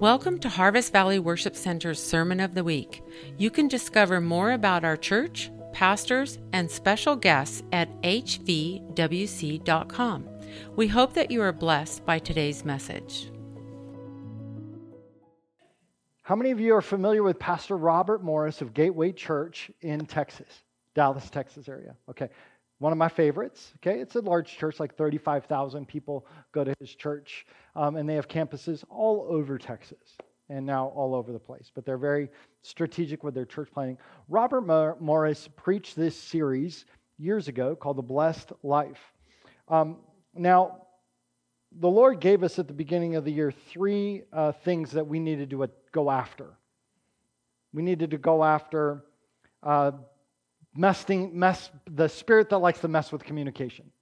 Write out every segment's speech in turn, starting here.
Welcome to Harvest Valley Worship Center's Sermon of the Week. You can discover more about our church, pastors, and special guests at hvwc.com. We hope that you are blessed by today's message. How many of you are familiar with Pastor Robert Morris of Gateway Church in Texas, Dallas, Texas area? Okay. One of my favorites. Okay. It's a large church, like 35,000 people go to his church, um, and they have campuses all over Texas and now all over the place. But they're very strategic with their church planning. Robert Morris preached this series years ago called The Blessed Life. Um, now, the Lord gave us at the beginning of the year three uh, things that we needed to uh, go after. We needed to go after uh, messing, mess, the spirit that likes to mess with communication.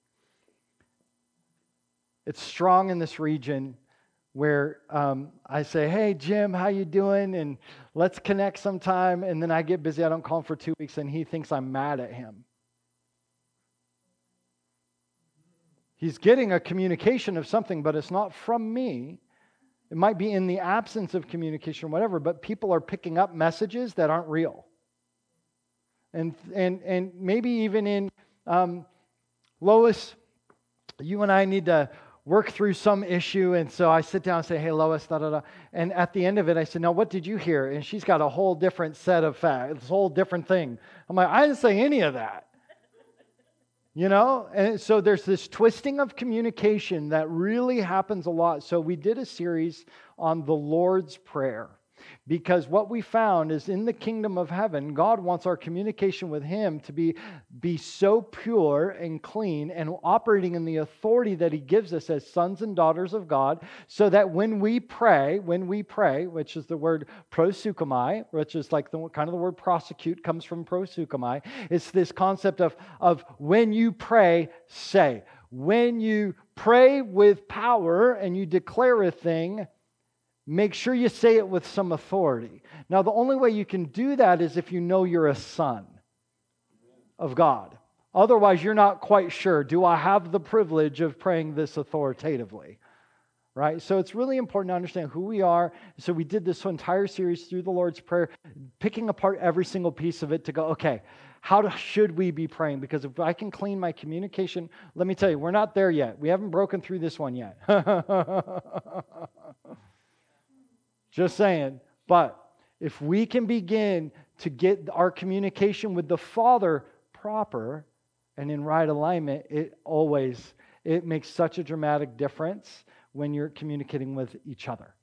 It's strong in this region where um, I say, "Hey Jim, how you doing?" and let's connect sometime. And then I get busy. I don't call him for two weeks, and he thinks I'm mad at him. He's getting a communication of something, but it's not from me. It might be in the absence of communication or whatever, but people are picking up messages that aren't real. And, and, and maybe even in um, Lois, you and I need to work through some issue. And so I sit down and say, Hey, Lois, da da da. And at the end of it, I said, No, what did you hear? And she's got a whole different set of facts, a whole different thing. I'm like, I didn't say any of that. You know, and so there's this twisting of communication that really happens a lot. So we did a series on the Lord's Prayer. Because what we found is in the kingdom of heaven, God wants our communication with Him to be, be so pure and clean and operating in the authority that He gives us as sons and daughters of God, so that when we pray, when we pray, which is the word proseuchomai, which is like the kind of the word prosecute comes from proseuchomai, it's this concept of, of when you pray, say. When you pray with power and you declare a thing, make sure you say it with some authority. Now, the only way you can do that is if you know you're a son of God. Otherwise, you're not quite sure do I have the privilege of praying this authoritatively? Right? So it's really important to understand who we are. So we did this entire series through the Lord's Prayer, picking apart every single piece of it to go, okay, how should we be praying? Because if I can clean my communication, let me tell you, we're not there yet. We haven't broken through this one yet. Just saying. But if we can begin to get our communication with the Father proper and in right alignment, it always it makes such a dramatic difference when you're communicating with each other.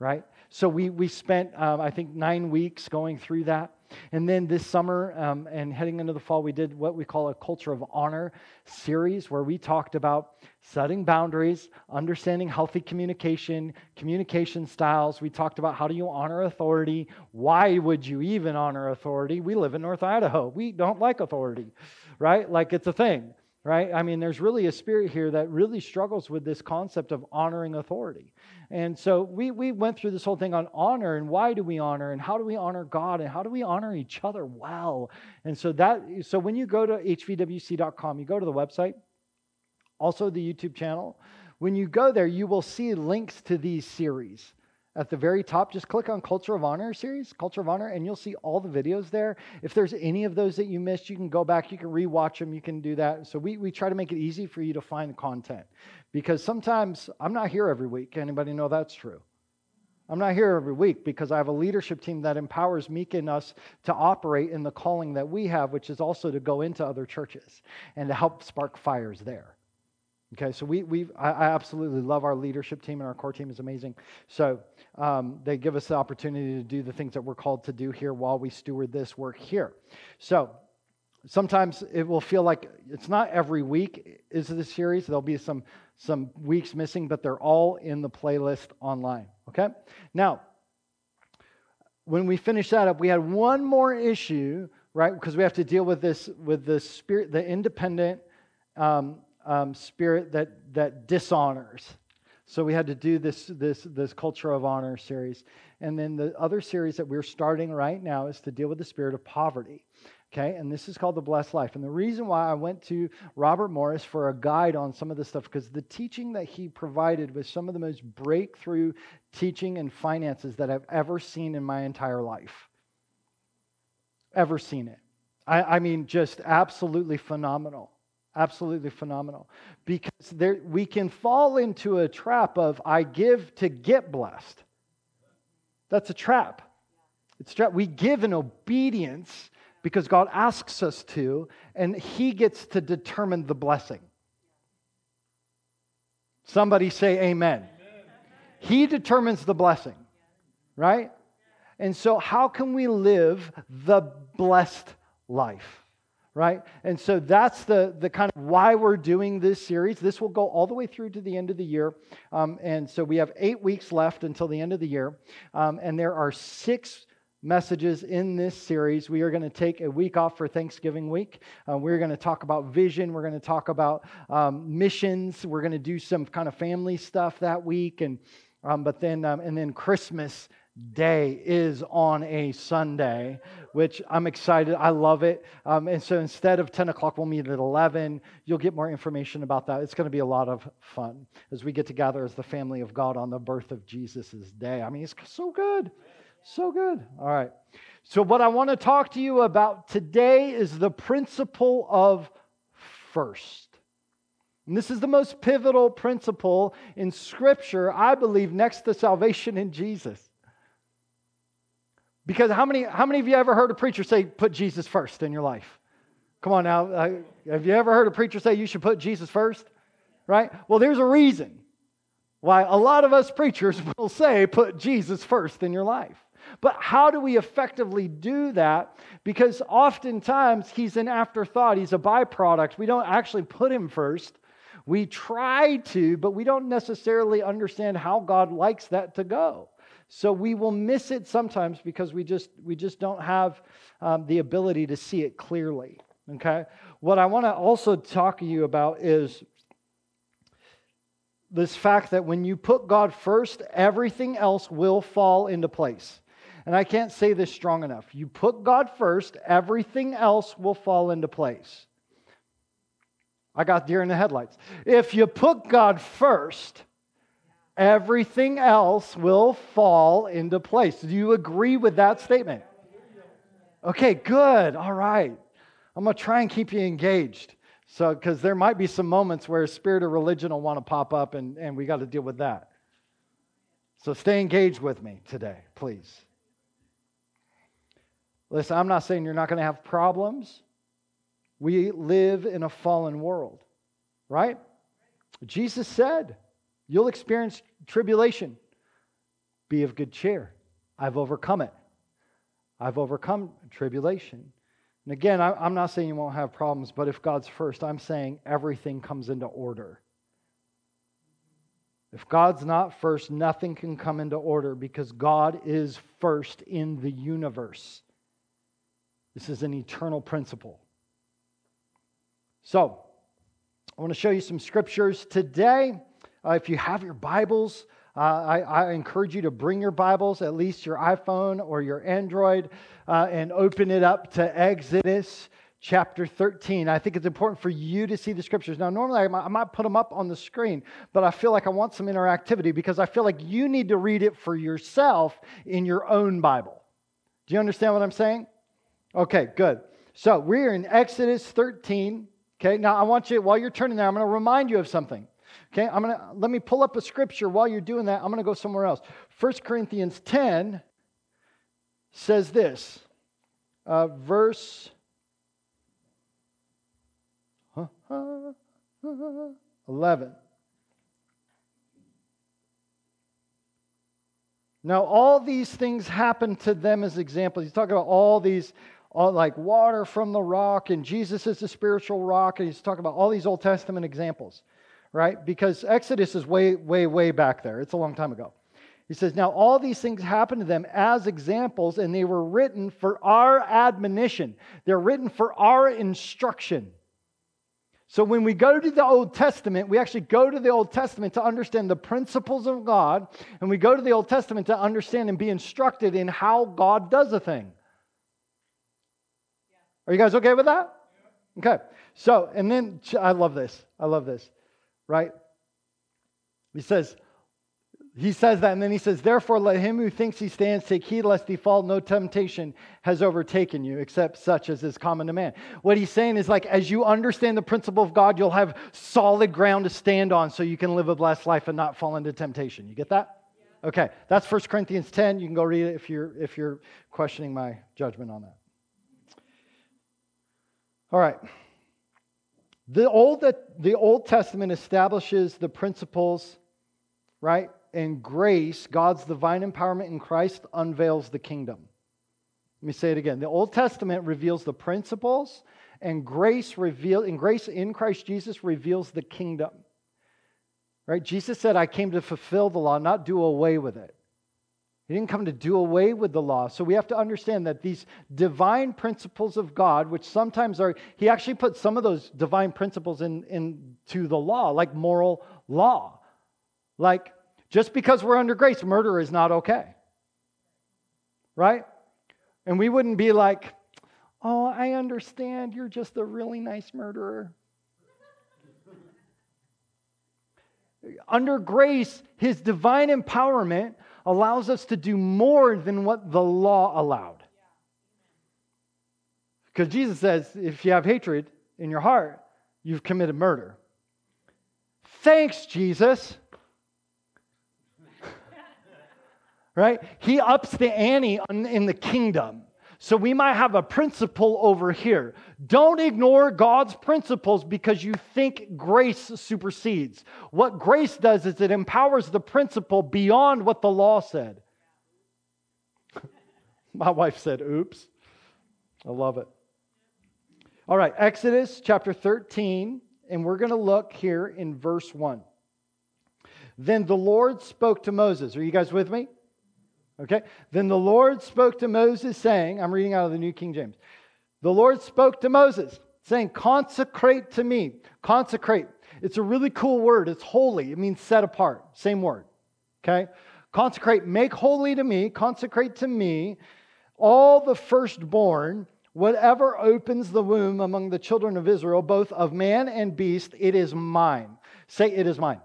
Right? So we we spent um, I think nine weeks going through that. And then this summer um, and heading into the fall, we did what we call a culture of honor series where we talked about setting boundaries, understanding healthy communication, communication styles. We talked about how do you honor authority? Why would you even honor authority? We live in North Idaho. We don't like authority, right? Like it's a thing right? I mean, there's really a spirit here that really struggles with this concept of honoring authority. And so we, we went through this whole thing on honor and why do we honor and how do we honor God and how do we honor each other well. And so that so when you go to hvwc.com, you go to the website, also the YouTube channel. When you go there, you will see links to these series at the very top, just click on Culture of Honor series, Culture of Honor, and you'll see all the videos there. If there's any of those that you missed, you can go back, you can rewatch them, you can do that. So we, we try to make it easy for you to find content because sometimes I'm not here every week. Anybody know that's true? I'm not here every week because I have a leadership team that empowers Meek and us to operate in the calling that we have, which is also to go into other churches and to help spark fires there. Okay, so we, we I, absolutely love our leadership team and our core team is amazing. So um, they give us the opportunity to do the things that we're called to do here while we steward this work here. So sometimes it will feel like it's not every week is the series. There'll be some some weeks missing, but they're all in the playlist online. Okay, now when we finish that up, we had one more issue, right? Because we have to deal with this with the spirit, the independent. Um, um, spirit that, that dishonors. So we had to do this, this, this culture of honor series. And then the other series that we're starting right now is to deal with the spirit of poverty. Okay, and this is called the blessed life. And the reason why I went to Robert Morris for a guide on some of this stuff, because the teaching that he provided was some of the most breakthrough teaching and finances that I've ever seen in my entire life. Ever seen it. I, I mean, just absolutely phenomenal. Absolutely phenomenal. Because there, we can fall into a trap of, I give to get blessed. That's a trap. It's a trap. We give in obedience because God asks us to, and He gets to determine the blessing. Somebody say amen. amen. He determines the blessing, right? And so, how can we live the blessed life? Right? And so that's the, the kind of why we're doing this series. This will go all the way through to the end of the year. Um, and so we have eight weeks left until the end of the year. Um, and there are six messages in this series. We are going to take a week off for Thanksgiving week. Uh, we're going to talk about vision. We're going to talk about um, missions. We're going to do some kind of family stuff that week, and um, but then um, and then Christmas Day is on a Sunday, which I'm excited. I love it. Um, and so instead of 10 o'clock, we'll meet at 11. You'll get more information about that. It's going to be a lot of fun as we get together as the family of God on the birth of Jesus' day. I mean, it's so good. So good. All right. So, what I want to talk to you about today is the principle of first. And this is the most pivotal principle in Scripture, I believe, next to salvation in Jesus. Because how many, how many of you ever heard a preacher say, put Jesus first in your life? Come on now. Uh, have you ever heard a preacher say you should put Jesus first? Right? Well, there's a reason why a lot of us preachers will say, put Jesus first in your life. But how do we effectively do that? Because oftentimes he's an afterthought, he's a byproduct. We don't actually put him first. We try to, but we don't necessarily understand how God likes that to go. So we will miss it sometimes because we just we just don't have um, the ability to see it clearly. Okay. What I want to also talk to you about is this fact that when you put God first, everything else will fall into place. And I can't say this strong enough. You put God first, everything else will fall into place. I got deer in the headlights. If you put God first, everything else will fall into place. Do you agree with that statement? Okay, good. All right. I'm going to try and keep you engaged. So, because there might be some moments where a spirit of religion will want to pop up, and, and we got to deal with that. So, stay engaged with me today, please. Listen, I'm not saying you're not going to have problems. We live in a fallen world, right? Jesus said, You'll experience tribulation. Be of good cheer. I've overcome it. I've overcome tribulation. And again, I'm not saying you won't have problems, but if God's first, I'm saying everything comes into order. If God's not first, nothing can come into order because God is first in the universe. This is an eternal principle. So, I want to show you some scriptures today. Uh, if you have your Bibles, uh, I, I, encourage you to bring your Bibles, at least your iPhone or your Android, uh, and open it up to Exodus chapter 13. I think it's important for you to see the scriptures. Now, normally I might, I might put them up on the screen, but I feel like I want some interactivity because I feel like you need to read it for yourself in your own Bible. Do you understand what I'm saying? Okay, good. So we're in Exodus 13. Okay, now I want you, while you're turning there, I'm going to remind you of something. Okay, I'm to, let me pull up a scripture. While you're doing that, I'm to go somewhere else. 1 Corinthians 10 says this, uh, verse 11. Now, all these things happen to them as examples. He's talking about all these all like water from the rock, and Jesus is the spiritual rock, and he's talking about all these Old Testament examples, right? Because Exodus is way, way, way back there. It's a long time ago. He says, Now all these things happened to them as examples, and they were written for our admonition. They're written for our instruction. So when we go to the Old Testament, we actually go to the Old Testament to understand the principles of God, and we go to the Old Testament to understand and be instructed in how God does a thing. Are you guys okay with that? Okay. So, and then I love this. I love this, right? He says, he says that, and then he says, Therefore, let him who thinks he stands take heed lest he fall. No temptation has overtaken you, except such as is common to man. What he's saying is like, as you understand the principle of God, you'll have solid ground to stand on so you can live a blessed life and not fall into temptation. You get that? Yeah. Okay, that's 1 Corinthians 10. You can go read it if you're, if you're questioning my judgment on that. All right. The Old, the Old Testament establishes the principles, right? and grace, God's divine empowerment in Christ, unveils the kingdom. Let me say it again. The Old Testament reveals the principles, and grace reveal and grace in Christ Jesus reveals the kingdom. Right? Jesus said, I came to fulfill the law, not do away with it. He didn't come to do away with the law. So we have to understand that these divine principles of God, which sometimes are, he actually put some of those divine principles in, into the law, like moral law. Like just because we're under grace, murder is not okay. Right? And we wouldn't be like, oh, I understand, you're just a really nice murderer. under grace, his divine empowerment allows us to do more than what the law allowed. Because Jesus says, if you have hatred in your heart, you've committed murder. Thanks, Jesus. right? He ups the ante in the kingdom. So we might have a principle over here. Don't ignore God's principles because you think grace supersedes. What grace does is it empowers the principle beyond what the law said. My wife said, oops. I love it. All right, Exodus chapter 13, and we're going to look here in verse 1. Then the Lord spoke to Moses. Are you guys with me? Okay? Then the Lord spoke to Moses, saying, I'm reading out of the New King James. The Lord spoke to Moses, saying, Consecrate to me. Consecrate. It's a really cool word. It's holy. It means set apart. Same word. Okay? Consecrate, make holy to me, consecrate to me all the firstborn, whatever opens the womb among the children of Israel, both of man and beast, it is mine. Say, it is mine.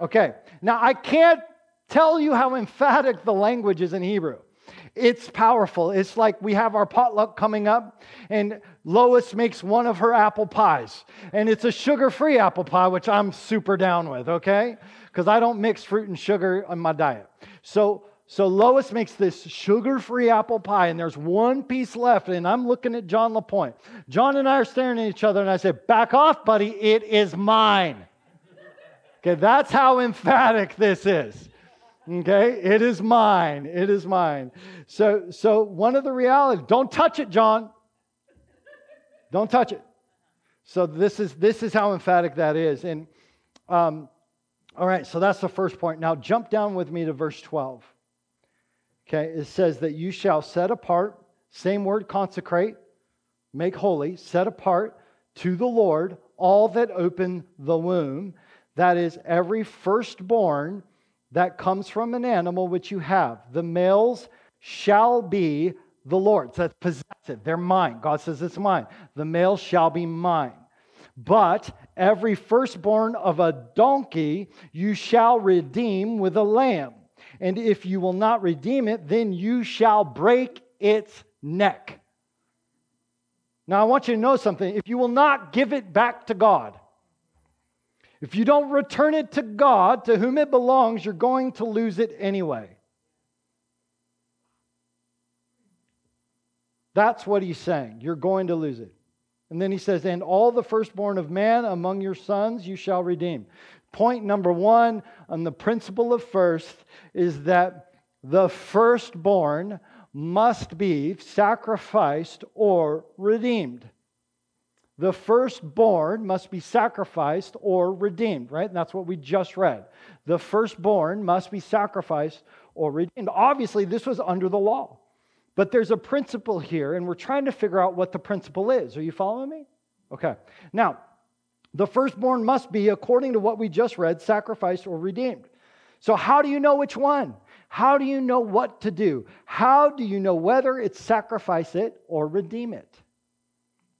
Okay. Now, I can't tell you how emphatic the language is in Hebrew. It's powerful. It's like we have our potluck coming up, and Lois makes one of her apple pies. And it's a sugar free apple pie, which I'm super down with, okay? Because I don't mix fruit and sugar in my diet. So, so Lois makes this sugar free apple pie, and there's one piece left. And I'm looking at John LaPointe. John and I are staring at each other, and I said, Back off, buddy. It is mine. Okay, that's how emphatic this is. Okay, it is mine. It is mine. So, so one of the realities, don't touch it, John. Don't touch it. So this is this is how emphatic that is. And um, all right, so that's the first point. Now jump down with me to verse 12. Okay, it says that you shall set apart, same word, consecrate, make holy, set apart to the Lord all that open the womb. That is every firstborn that comes from an animal which you have. The males shall be the Lord's. That's possessive. They're mine. God says it's mine. The male shall be mine. But every firstborn of a donkey you shall redeem with a lamb. And if you will not redeem it, then you shall break its neck. Now, I want you to know something. If you will not give it back to God, if you don't return it to God, to whom it belongs, you're going to lose it anyway. That's what he's saying. You're going to lose it. And then he says, And all the firstborn of man among your sons you shall redeem. Point number one on the principle of first is that the firstborn must be sacrificed or redeemed the firstborn must be sacrificed or redeemed, right? And that's what we just read. The firstborn must be sacrificed or redeemed. Obviously, this was under the law. But there's a principle here, and we're trying to figure out what the principle is. Are you following me? Okay. Now, the firstborn must be, according to what we just read, sacrificed or redeemed. So, how do you know which one? How do you know what to do? How do you know whether it's sacrifice it or redeem it?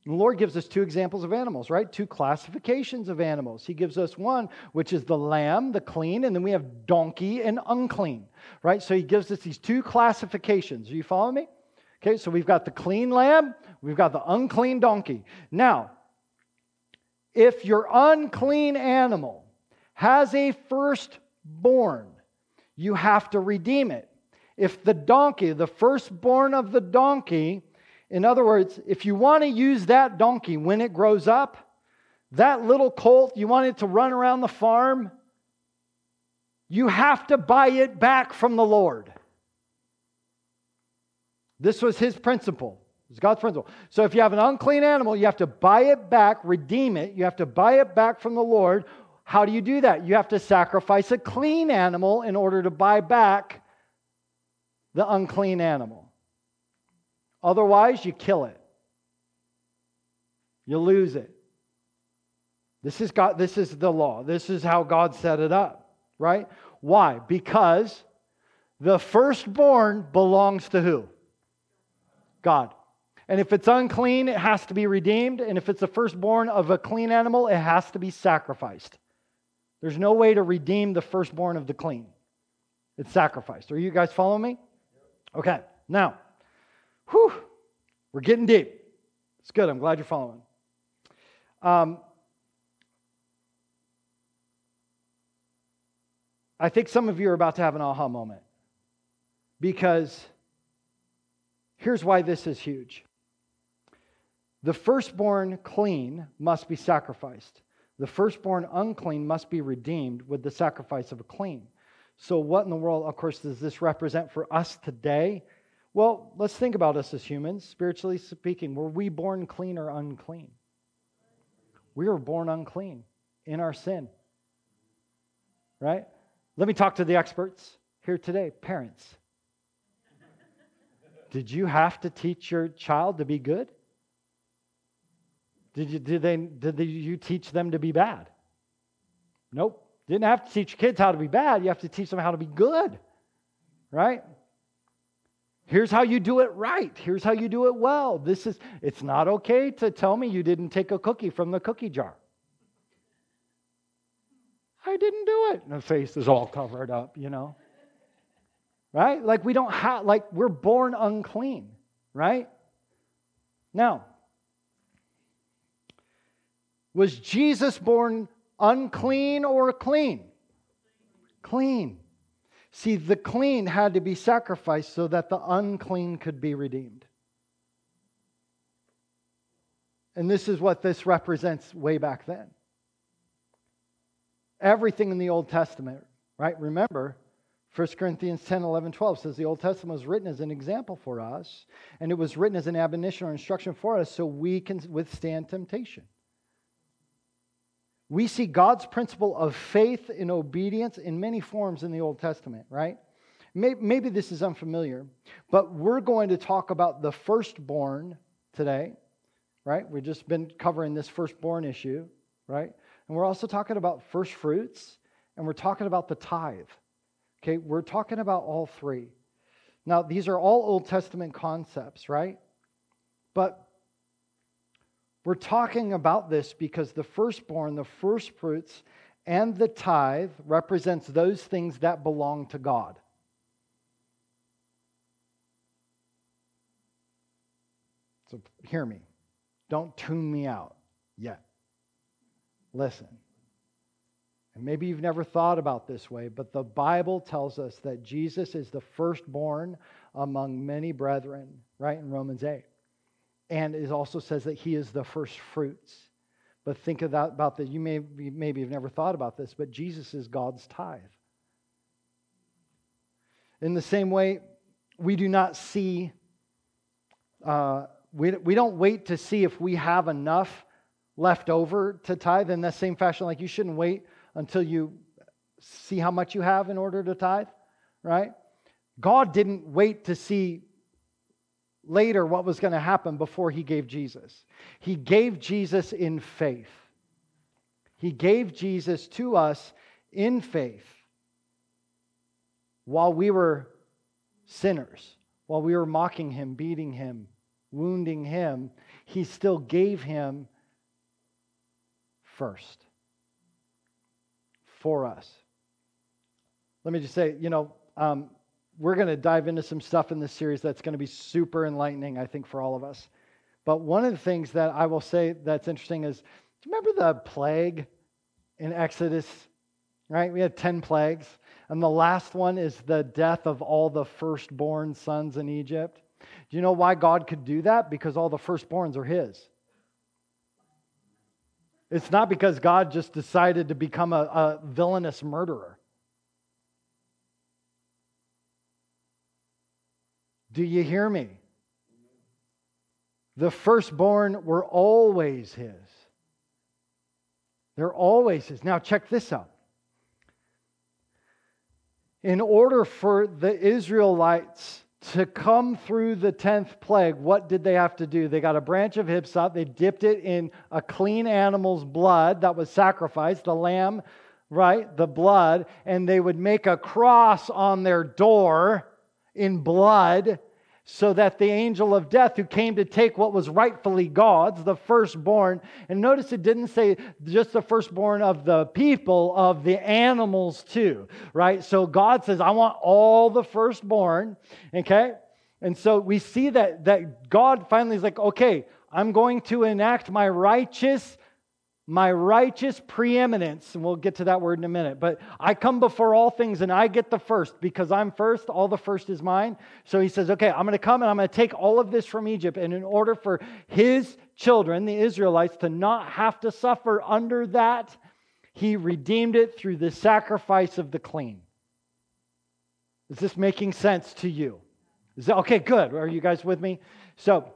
The Lord gives us two examples of animals, right? Two classifications of animals. He gives us one, which is the lamb, the clean, and then we have donkey and unclean, right? So he gives us these two classifications. Are you following me? Okay, so we've got the clean lamb, we've got the unclean donkey. Now, if your unclean animal has a firstborn, you have to redeem it. If the donkey, the firstborn of the donkey, in other words, if you want to use that donkey when it grows up, that little colt, you want it to run around the farm, you have to buy it back from the Lord. This was his principle. It's God's principle. So if you have an unclean animal, you have to buy it back, redeem it. You have to buy it back from the Lord. How do you do that? You have to sacrifice a clean animal in order to buy back the unclean animal. Otherwise, you kill it. You lose it. This is God, this is the law. This is how God set it up, right? Why? Because the firstborn belongs to who? God. And if it's unclean, it has to be redeemed. And if it's the firstborn of a clean animal, it has to be sacrificed. There's no way to redeem the firstborn of the clean. It's sacrificed. Are you guys following me? Okay. Now, whew, we're getting deep. It's good. I'm glad you're following. Um, I think some of you are about to have an aha moment because Here's why this is huge the firstborn clean must be sacrificed, the firstborn unclean must be redeemed with the sacrifice of a clean. So, what in the world, of course, does this represent for us today? Well, let's think about us as humans, spiritually speaking. Were we born clean or unclean? We were born unclean in our sin. Right? Let me talk to the experts here today. Parents, did you have to teach your child to be good? Did you, did they, did you teach them to be bad? Nope. Didn't have to teach kids how to be bad. You have to teach them how to be good. Right? Here's how you do it right. Here's how you do it well. This is it's not okay to tell me you didn't take a cookie from the cookie jar. I didn't do it. And the face is all covered up, you know right? Like we don't have, like we're born unclean, right? Now, was Jesus born unclean or clean? Clean. See, the clean had to be sacrificed so that the unclean could be redeemed. And this is what this represents way back then. Everything in the Old Testament, right? Remember, 1 Corinthians 10, 11, 12 says the Old Testament was written as an example for us, and it was written as an admonition or instruction for us so we can withstand temptation. We see God's principle of faith and obedience in many forms in the Old Testament, right? Maybe this is unfamiliar, but we're going to talk about the firstborn today, right? We've just been covering this firstborn issue, right? And we're also talking about first fruits, and we're talking about the tithe. Okay, we're talking about all three. Now, these are all Old Testament concepts, right? But we're talking about this because the firstborn, the first fruits, and the tithe represents those things that belong to God. So hear me. Don't tune me out yet. Listen. And maybe you've never thought about this way, but the Bible tells us that Jesus is the firstborn among many brethren, right, in Romans 8. And it also says that he is the first fruits. But think that, about that. You may maybe have never thought about this, but Jesus is God's tithe. In the same way, we do not see, uh, we, we don't wait to see if we have enough left over to tithe in the same fashion. Like you shouldn't wait until you see how much you have in order to tithe, right? God didn't wait to see later what was going to happen before he gave Jesus. He gave Jesus in faith. He gave Jesus to us in faith while we were sinners, while we were mocking him, beating him, wounding him. he still gave him first for us. Let me just say, you know, um, we're going to dive into some stuff in this series that's going to be super enlightening, I think, for all of us. But one of the things that I will say that's interesting is do you remember the plague in Exodus? Right? We had 10 plagues. And the last one is the death of all the firstborn sons in Egypt. Do you know why God could do that? Because all the firstborns are His. It's not because God just decided to become a, a villainous murderer. Do you hear me? The firstborn were always his. They're always his. Now, check this out. In order for the Israelites to come through the 10th plague, what did they have to do? They got a branch of hyssop, they dipped it in a clean animal's blood that was sacrificed, the lamb, right? The blood, and they would make a cross on their door in blood so that the angel of death who came to take what was rightfully God's, the firstborn, and notice it didn't say just the firstborn of the people, of the animals too, right? So God says, I want all the firstborn, okay? And so we see that, that God finally is like, okay, I'm going to enact my righteous my righteous preeminence, and we'll get to that word in a minute, but I come before all things and I get the first because I'm first, all the first is mine. So he says, okay, I'm going to come and I'm going to take all of this from Egypt. And in order for his children, the Israelites, to not have to suffer under that, he redeemed it through the sacrifice of the clean. Is this making sense to you? Is that okay? Good. Are you guys with me? So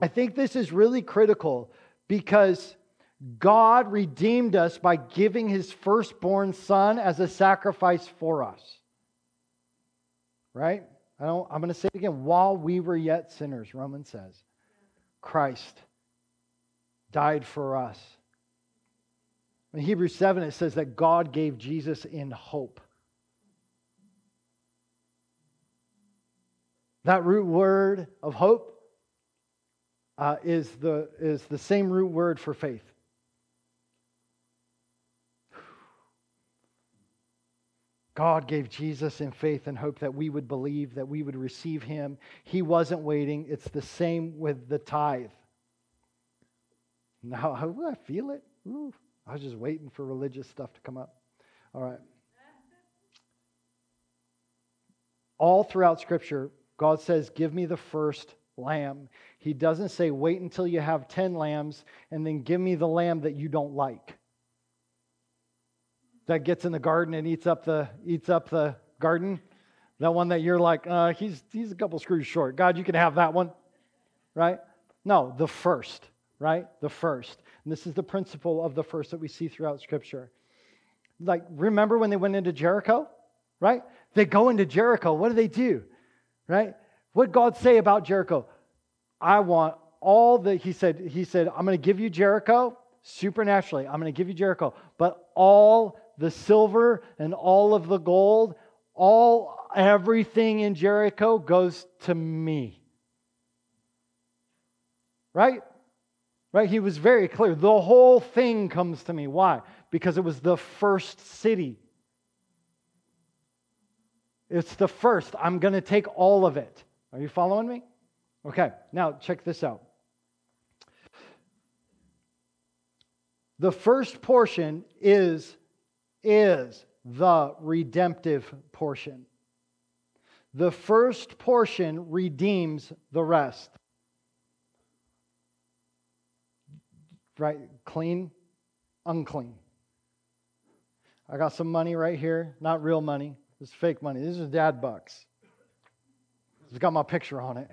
I think this is really critical because God redeemed us by giving his firstborn son as a sacrifice for us. Right? I I'm going to say it again. While we were yet sinners, Romans says, Christ died for us. In Hebrews 7, it says that God gave Jesus in hope. That root word of hope uh, is, the, is the same root word for faith. God gave Jesus in faith and hope that we would believe, that we would receive him. He wasn't waiting. It's the same with the tithe. Now, I feel it. Ooh, I was just waiting for religious stuff to come up. All right. All throughout Scripture, God says, Give me the first lamb. He doesn't say, Wait until you have 10 lambs and then give me the lamb that you don't like that gets in the garden and eats up the eats up the garden? That one that you're like, uh, he's he's a couple screws short. God, you can have that one, right? No, the first, right? The first. And this is the principle of the first that we see throughout Scripture. Like, remember when they went into Jericho, right? They go into Jericho. What do they do, right? What God say about Jericho? I want all the. He said. He said, I'm going to give you Jericho supernaturally. I'm going to give you Jericho, but all the silver and all of the gold, all everything in Jericho goes to me. Right? Right? He was very clear. The whole thing comes to me. Why? Because it was the first city. It's the first. I'm going to take all of it. Are you following me? Okay, now check this out. The first portion is is the redemptive portion. The first portion redeems the rest. Right? Clean, unclean. I got some money right here, not real money. This is fake money. These are dad bucks. It's got my picture on it.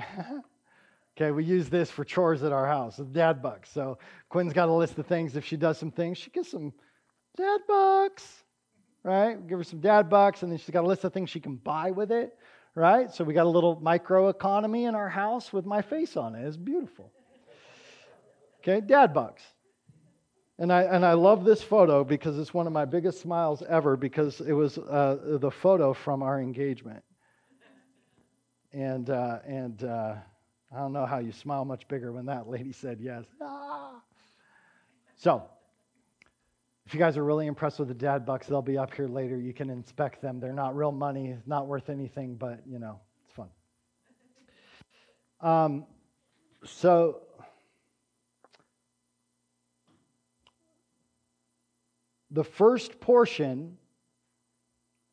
okay, we use this for chores at our house. Dad bucks. So Quinn's got a list of things. If she does some things, she gets some dad bucks, right? Give her some dad bucks, and then she's got a list of things she can buy with it, right? So we got a little micro economy in our house with my face on it. It's beautiful. Okay, dad bucks. And I, and I love this photo because it's one of my biggest smiles ever because it was uh, the photo from our engagement. And, uh, and uh, I don't know how you smile much bigger when that lady said yes. Ah. So, if you guys are really impressed with the dad bucks, they'll be up here later. You can inspect them. They're not real money, not worth anything, but you know, it's fun. Um, so, the first portion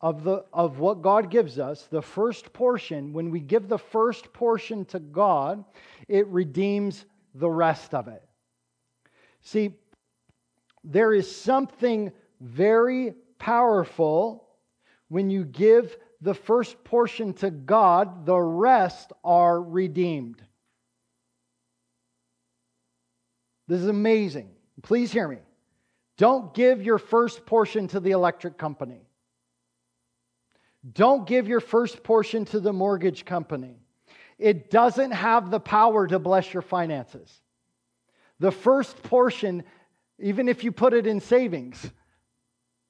of, the, of what God gives us, the first portion, when we give the first portion to God, it redeems the rest of it. See, there is something very powerful when you give the first portion to God, the rest are redeemed. This is amazing. Please hear me. Don't give your first portion to the electric company. Don't give your first portion to the mortgage company. It doesn't have the power to bless your finances. The first portion, even if you put it in savings,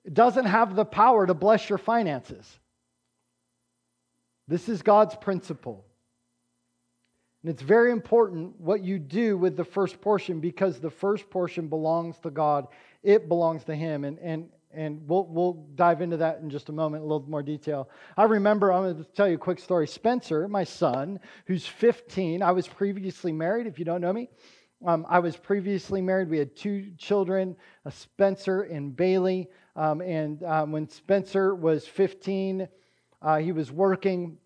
it doesn't have the power to bless your finances. This is God's principle. And it's very important what you do with the first portion because the first portion belongs to God, it belongs to Him. And, and, and we'll, we'll dive into that in just a moment, a little more detail. I remember, I'm going to tell you a quick story. Spencer, my son, who's 15, I was previously married, if you don't know me. Um, I was previously married. We had two children, Spencer and Bailey. Um, and um, when Spencer was 15, uh, he was working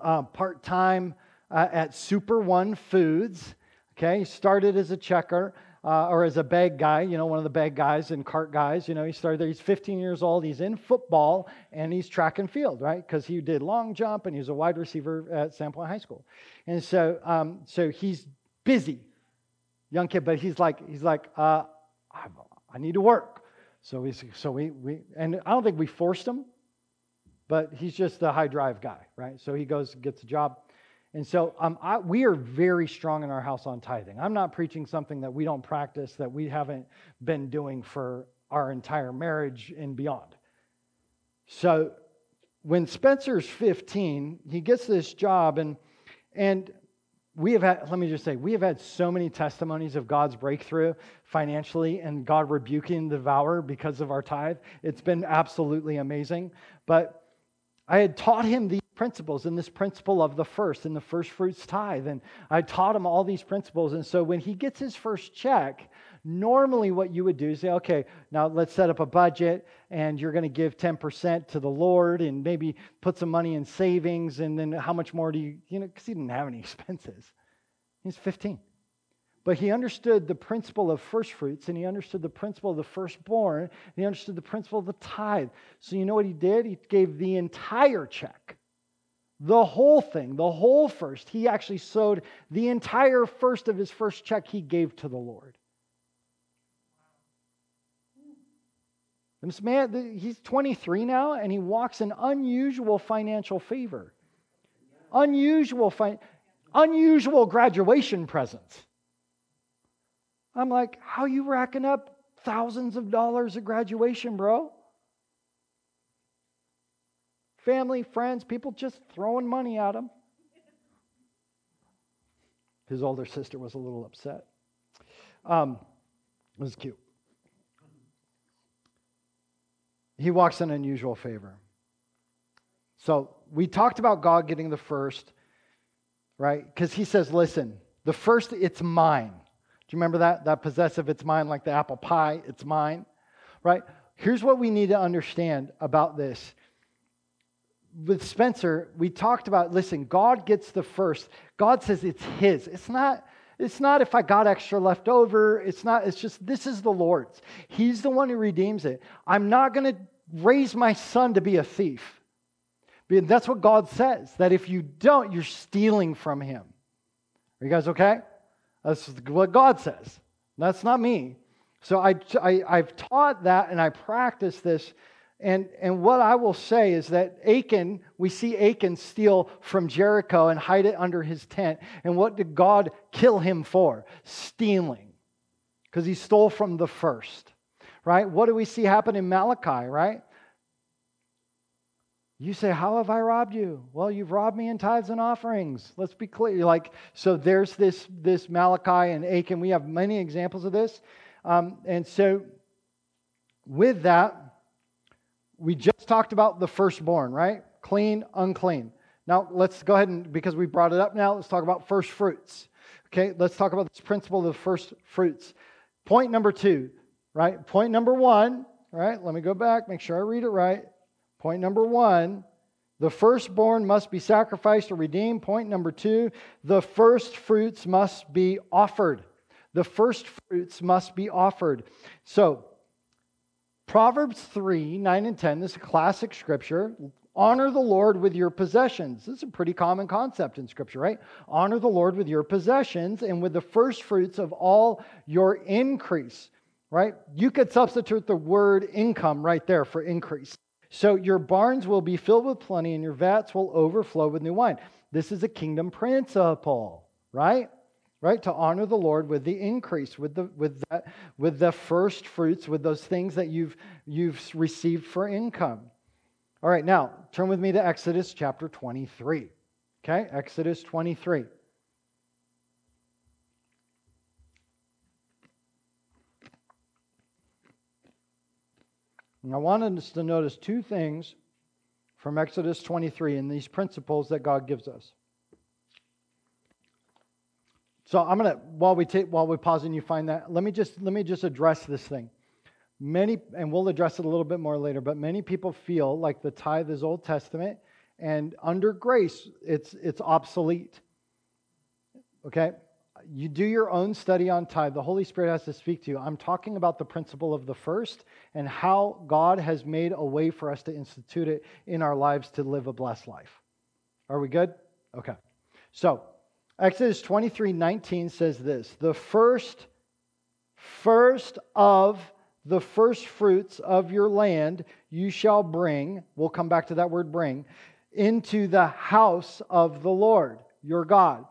uh, part time uh, at Super One Foods. Okay, he started as a checker uh, or as a bag guy, you know, one of the bag guys and cart guys. You know, he started there. He's 15 years old. He's in football and he's track and field, right? Because he did long jump and he was a wide receiver at San Sandpoint High School. And so, um, so he's busy, young kid, but he's like, he's like, uh, I, I need to work. So we, so we, we, and I don't think we forced him, but he's just a high drive guy, right? So he goes gets a job. And so um, I, we are very strong in our house on tithing. I'm not preaching something that we don't practice, that we haven't been doing for our entire marriage and beyond. So when Spencer's 15, he gets this job, and, and we have had, let me just say, we have had so many testimonies of God's breakthrough financially and God rebuking the devourer because of our tithe. It's been absolutely amazing. But I had taught him these principles and this principle of the first and the first fruits tithe. And I taught him all these principles. And so when he gets his first check, normally what you would do is say, okay, now let's set up a budget and you're going to give 10% to the Lord and maybe put some money in savings. And then how much more do you, you know, because he didn't have any expenses. He's 15. But he understood the principle of first fruits and he understood the principle of the firstborn and he understood the principle of the tithe. So, you know what he did? He gave the entire check, the whole thing, the whole first. He actually sowed the entire first of his first check he gave to the Lord. This man, he's 23 now and he walks in unusual financial favor. Unusual, fi- unusual graduation presents. I'm like, how you racking up thousands of dollars of graduation, bro? Family, friends, people just throwing money at him. His older sister was a little upset. Um, it was cute. He walks in unusual favor. So we talked about God getting the first, right? Because he says, listen, the first, it's mine Do you remember that? That possessive, it's mine, like the apple pie, it's mine, right? Here's what we need to understand about this. With Spencer, we talked about listen, God gets the first. God says it's his. It's not it's not if I got extra left over. It's not it's just this is the Lord's. He's the one who redeems it. I'm not going to raise my son to be a thief. That's what God says. That if you don't, you're stealing from him. Are you guys okay? That's what God says. That's not me. So I, I, have taught that and I practice this. And, and what I will say is that Achan, we see Achan steal from Jericho and hide it under his tent. And what did God kill him for? Stealing. Because he stole from the first. Right? What do we see happen in Malachi, right? You say, How have I robbed you? Well, you've robbed me in tithes and offerings. Let's be clear. Like, so there's this, this Malachi and Achan. We have many examples of this. Um, and so, with that, we just talked about the firstborn, right? Clean, unclean. Now, let's go ahead and, because we brought it up now, let's talk about first fruits. Okay, let's talk about this principle of first fruits. Point number two, right? Point number one, right? Let me go back, make sure I read it right. Point number one, the firstborn must be sacrificed or redeemed. Point number two, the first fruits must be offered. The first fruits must be offered. So, Proverbs 3 9 and 10, this is a classic scripture. Honor the Lord with your possessions. This is a pretty common concept in Scripture, right? Honor the Lord with your possessions and with the first fruits of all your increase, right? You could substitute the word income right there for increase. So your barns will be filled with plenty, and your vats will overflow with new wine. This is a kingdom principle, right? Right? To honor the Lord with the increase, with the with that, with the first fruits, with those things that you've you've received for income. All right, now turn with me to Exodus chapter 23. Okay, Exodus 23. And I wanted us to notice two things from Exodus 23 and these principles that God gives us. So I'm gonna while we take while we pause and you find that, let me just let me just address this thing. Many and we'll address it a little bit more later, but many people feel like the tithe is Old Testament and under grace it's it's obsolete. Okay? You do your own study on tithe. The Holy Spirit has to speak to you. I'm talking about the principle of the first and how God has made a way for us to institute it in our lives to live a blessed life. Are we good? Okay. So, Exodus 23 19 says this The first, first of the first fruits of your land you shall bring, we'll come back to that word bring, into the house of the Lord your God.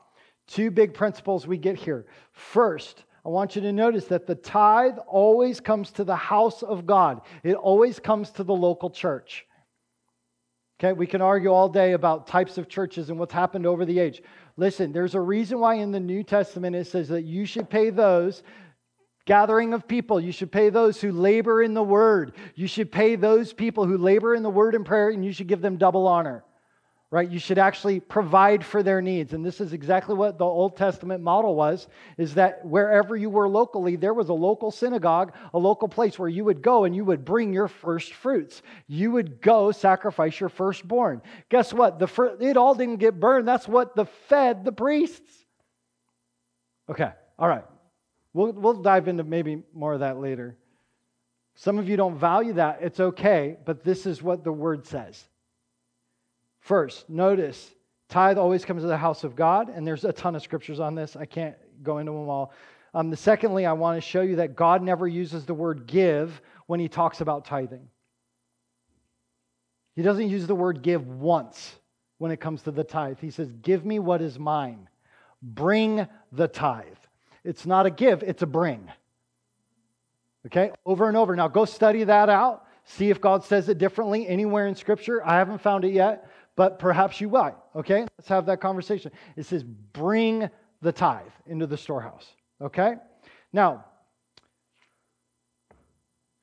Two big principles we get here. First, I want you to notice that the tithe always comes to the house of God, it always comes to the local church. Okay, we can argue all day about types of churches and what's happened over the age. Listen, there's a reason why in the New Testament it says that you should pay those gathering of people. You should pay those who labor in the word. You should pay those people who labor in the word and prayer, and you should give them double honor right? You should actually provide for their needs. And this is exactly what the old testament model was is that wherever you were locally there was a local synagogue a local place where you would go and you would bring your first fruits. You would go sacrifice your firstborn. Guess what? The it all didn't get burned. That's what the fed the priests. Okay all right. We'll, we'll dive into maybe more of that later. Some of you don't value that. It's okay but this is what the word says First, notice tithe always comes to the house of God, and there's a ton of scriptures on this. I can't go into them all. Um, the secondly, I want to show you that God never uses the word give when he talks about tithing. He doesn't use the word give once when it comes to the tithe. He says, Give me what is mine. Bring the tithe. It's not a give, it's a bring. Okay, over and over. Now go study that out. See if God says it differently anywhere in Scripture. I haven't found it yet but perhaps you will. Okay? Let's have that conversation. It says, bring the tithe into the storehouse. Okay? Now,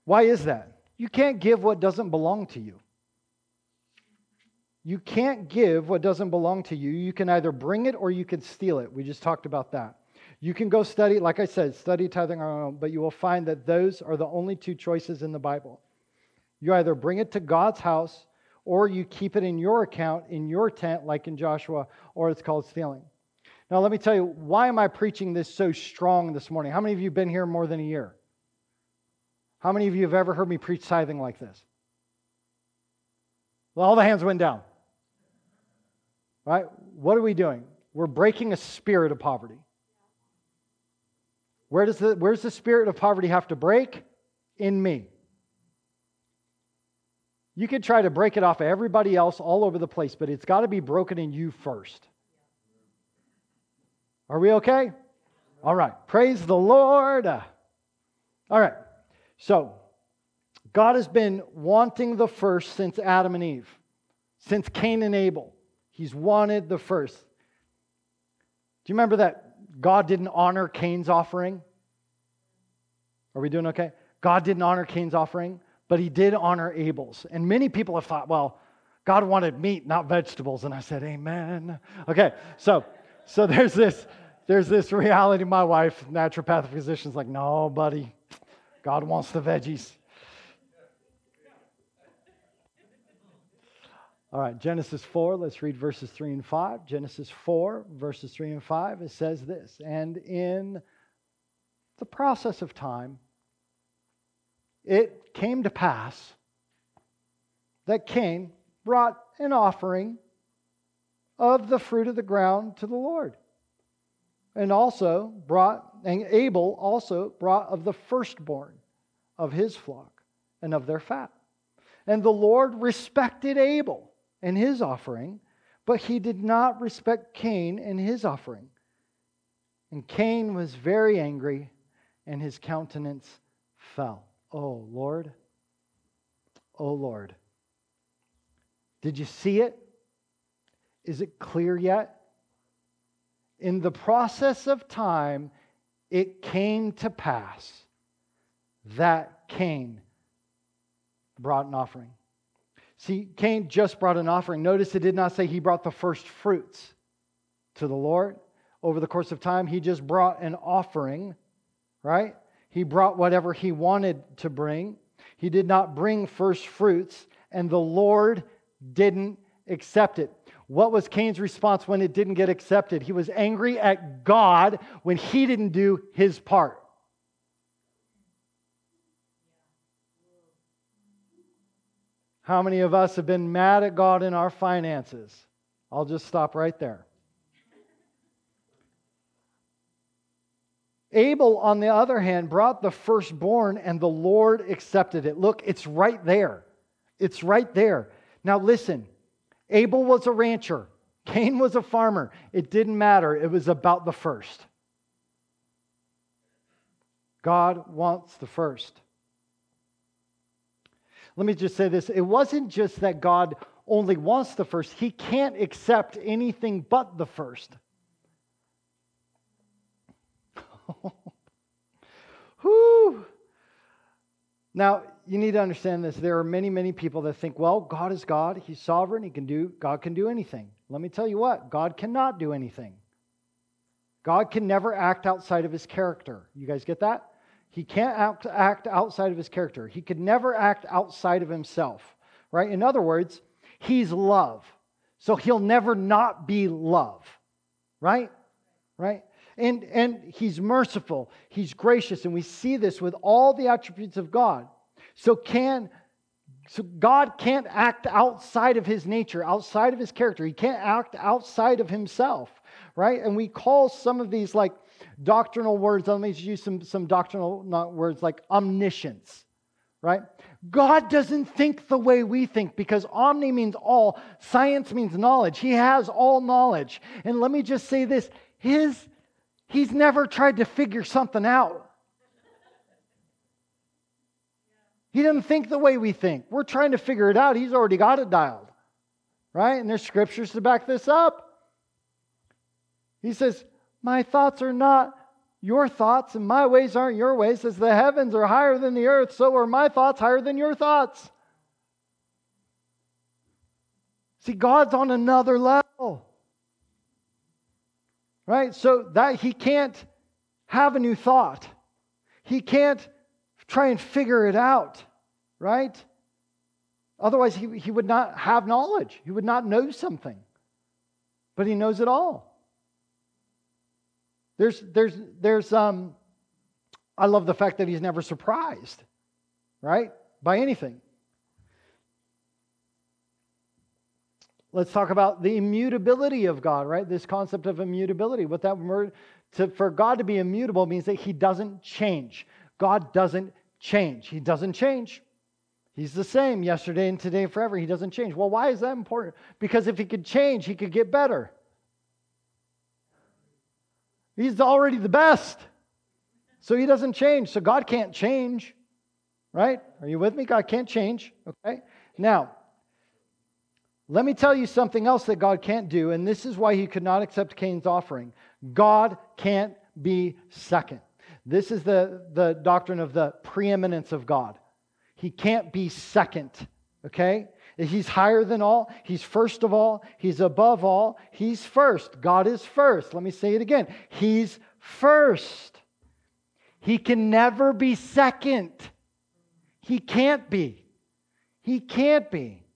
why is that? You can't give what doesn't belong to you. You can't give what doesn't belong to you. You can either bring it or you can steal it. We just talked about that. You can go study, like I said, study tithing on own, but you will find that those are the only two choices in the Bible. You either bring it to God's house or you keep it in your account, in your tent, like in Joshua, or it's called stealing. Now, let me tell you, why am I preaching this so strong this morning? How many of you have been here more than a year? How many of you have ever heard me preach tithing like this? Well, all the hands went down. Right? What are we doing? We're breaking a spirit of poverty. Where does the, where's the spirit of poverty have to break? In me. You could try to break it off of everybody else all over the place, but it's got to be broken in you first. Are we okay? All right. Praise the Lord. All right. So, God has been wanting the first since Adam and Eve. since Cain and Abel. He's wanted the first. Do you remember that God didn't honor Cain's offering? Are we doing okay? God didn't honor Cain's offering, but he did honor Abel's. And many people have thought, well, God wanted meat, not vegetables. And I said, Amen. Okay, so so there's this there's this reality. My wife, naturopathic physician's like, no, buddy, God wants the veggies. All right, Genesis 4, let's read verses 3 and 5. Genesis 4, verses 3 and 5, it says this And in the process of time, it came to pass that Cain brought an offering of the fruit of the ground to the Lord. And also brought, and Abel also brought of the firstborn of his flock and of their fat. And the Lord respected Abel and his offering, but he did not respect Cain and his offering. And Cain was very angry, and his countenance fell. Oh, Lord. Oh, Lord. Did you see it? Is it clear yet? In the process of time, it came to pass that Cain brought an offering. See, Cain just brought an offering. Notice it did not say he brought the first fruits to the Lord. Over the course of time, he just brought an offering, right? He brought whatever he wanted to bring. He did not bring first fruits, and the Lord didn't accept it. What was Cain's response when it didn't get accepted? He was angry at God when he didn't do his part. How many of us have been mad at God in our finances? I'll just stop right there. Abel, on the other hand, brought the firstborn and the Lord accepted it. Look, it's right there. It's right there. Now, listen Abel was a rancher, Cain was a farmer. It didn't matter, it was about the first. God wants the first. Let me just say this it wasn't just that God only wants the first, He can't accept anything but the first. Whew. Now, you need to understand this. There are many, many people that think, well, God is God. He's sovereign. He can do, God can do anything. Let me tell you what, God cannot do anything. God can never act outside of his character. You guys get that? He can't act, act outside of his character. He could never act outside of himself, right? In other words, he's love. So he'll never not be love, right? Right? And, and he's merciful, he's gracious, and we see this with all the attributes of God. So can so God can't act outside of his nature, outside of his character. He can't act outside of himself, right? And we call some of these like doctrinal words, let me use some, some doctrinal words like omniscience, right? God doesn't think the way we think because omni means all, science means knowledge. He has all knowledge. And let me just say this his, he's never tried to figure something out. He doesn't think the way we think. We're trying to figure it out. He's already got it dialed, right? And there's scriptures to back this up. He says, my thoughts are not your thoughts, and my ways aren't your ways. As the heavens are higher than the earth, so are my thoughts higher than your thoughts. See, God's on another level. Right? So that he can't have a new thought. He can't try and figure it out. Right? Otherwise, he, he would not have knowledge. He would not know something. But he knows it all. There's, there's, there's, um, I love the fact that he's never surprised, right? By anything. Let's talk about the immutability of God, right? This concept of immutability. What that word, to, for God to be immutable means that he doesn't change. God doesn't change. He doesn't change. He's the same yesterday and today and forever. He doesn't change. Well, why is that important? Because if he could change, he could get better. He's already the best. So he doesn't change. So God can't change. Right? Are you with me? God can't change. Okay? Now, Let me tell you something else that God can't do, and this is why he could not accept Cain's offering. God can't be second. This is the, the doctrine of the preeminence of God. He can't be second, okay? He's higher than all. He's first of all. He's above all. He's first. God is first. Let me say it again. He's first. He can never be second. He can't be. He can't be.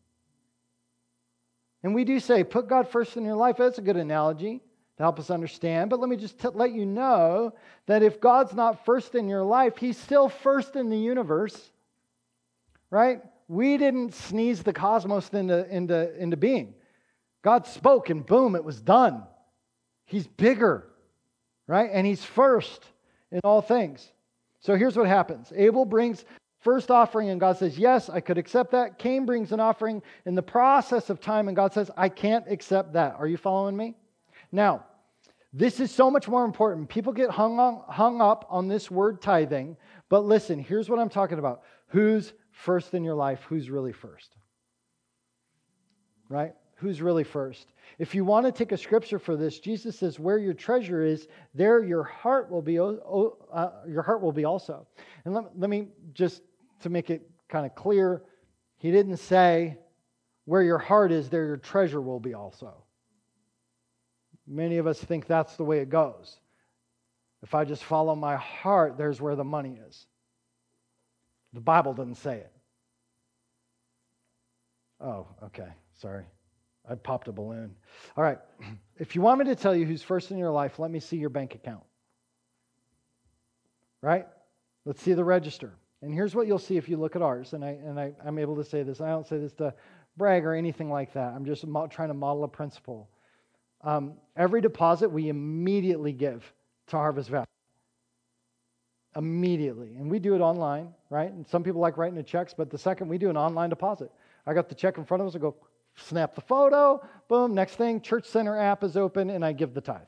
And we do say, put God first in your life. That's a good analogy to help us understand. But let me just t- let you know that if God's not first in your life, He's still first in the universe, right? We didn't sneeze the cosmos into, into, into being. God spoke and boom, it was done. He's bigger, right? And He's first in all things. So here's what happens Abel brings first offering, and God says, Yes, I could accept that. Cain brings an offering in the process of time, and God says, I can't accept that. Are you following me? Now, this is so much more important. People get hung, on, hung up on this word tithing, but listen, here's what I'm talking about. Who's first in your life? Who's really first? Right? Who's really first? If you want to take a scripture for this, Jesus says, "Where your treasure is, there your heart will be. Uh, your heart will be also." And let, let me just to make it kind of clear, he didn't say, "Where your heart is, there your treasure will be also." Many of us think that's the way it goes. If I just follow my heart, there's where the money is. The Bible doesn't say it. Oh, okay. Sorry. I popped a balloon. All right. If you want me to tell you who's first in your life, let me see your bank account. Right? Let's see the register. And here's what you'll see if you look at ours. And, I, and I, I'm able to say this. I don't say this to brag or anything like that. I'm just trying to model a principle. Um, every deposit we immediately give to Harvest Valley. Immediately. And we do it online, right? And some people like writing the checks, but the second we do an online deposit, I got the check in front of us, I go snap the photo, boom, next thing, Church Center app is open, and I give the tithe.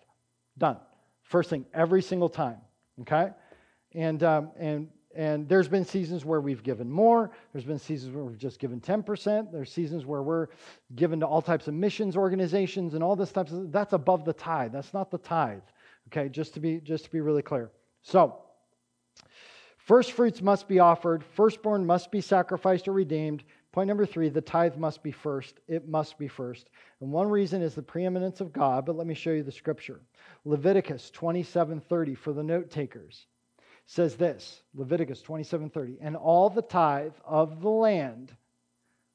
Done. First thing, every single time, okay? And, um, and and there's been seasons where we've given more. There's been seasons where we've just given 10%. There's seasons where we're given to all types of missions organizations and all this types that's above the tithe. That's not the tithe. Okay, just to be just to be really clear. So first fruits must be offered, firstborn must be sacrificed or redeemed. Point number three, the tithe must be first. It must be first. And one reason is the preeminence of God, but let me show you the scripture. Leviticus 27:30 for the note takers says this Leviticus 27:30 and all the tithe of the land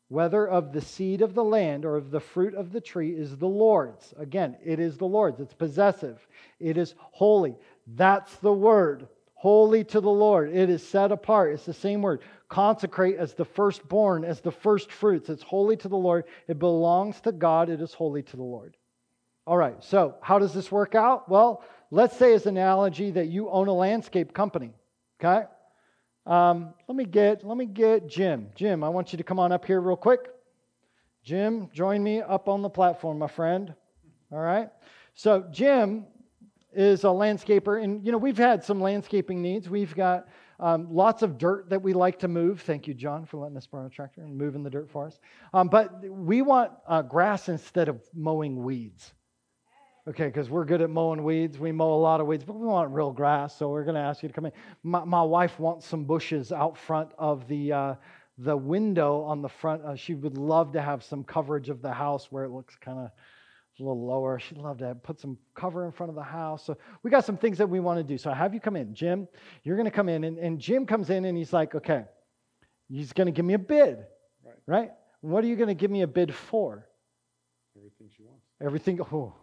whether of the seed of the land or of the fruit of the tree is the Lord's. Again it is the Lord's. It's possessive. It is holy. That's the word. Holy to the Lord. It is set apart. It's the same word. Consecrate as the firstborn as the first fruits. It's holy to the Lord. It belongs to God. It is holy to the Lord all right so how does this work out? Well let's say as an analogy that you own a landscape company okay? Um, let me get let me get jim. Jim i want you to come on up here real quick. Jim join me up on the platform my friend. All right? So jim is a landscaper and you know we've had some landscaping needs. We've got um, lots of dirt that we like to move. Thank you, John, for letting us borrow a tractor and moving the dirt for us. Um, but we want uh, grass instead of mowing weeds. Okay, because we're good at mowing weeds. We mow a lot of weeds, but we want real grass, so we're going to ask you to come in. My, my, wife wants some bushes out front of the, uh, the window on the front. Uh, she would love to have some coverage of the house where it looks kind of a little lower. She'd love to have, put some cover in front of the house. So we got some things that we want to do. So I have you come in. Jim, you're going to come in. And, and Jim comes in and he's like, okay, he's going to give me a bid, right? right? What are you going to give me a bid for? Everything she wants. Everything. Oh,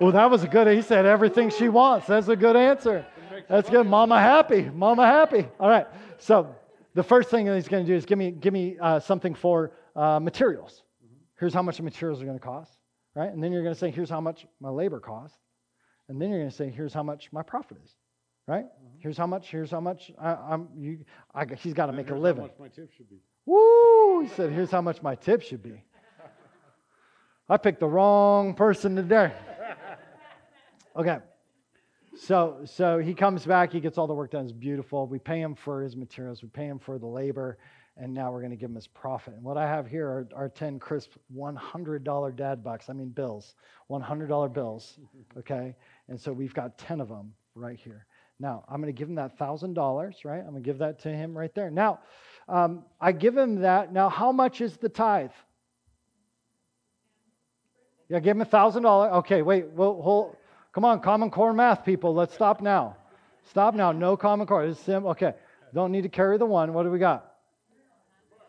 well, that was a good. He said everything she wants. That's a good answer. That's good. Mama happy. Mama happy. All right. So the first thing that he's going to do is give me give me uh, something for uh, materials. Here's how much the materials are going to cost, right? And then you're going to say, here's how much my labor costs, and then you're going to say, here's how much my profit is, right? Mm-hmm. Here's how much. Here's how much I, am You, I, he's got to make a living. How much my tip should be. Woo! He said, here's how much my tip should be. I picked the wrong person today. Okay. So, so he comes back, he gets all the work done, it's beautiful. We pay him for his materials, we pay him for the labor, and now we're going to give him his profit. And what I have here are, are 10 crisp $100 dad bucks, I mean bills, $100 bills, okay? And so we've got 10 of them right here. Now, I'm going to give him that $1,000, right? I'm going to give that to him right there. Now, um, I give him that. Now, how much is the tithe? Yeah, give him a $1,000. Okay, wait, well, hold. Come on, common core math, people. Let's stop now. Stop now. No common core. It's sim. Okay, don't need to carry the one. What do we got?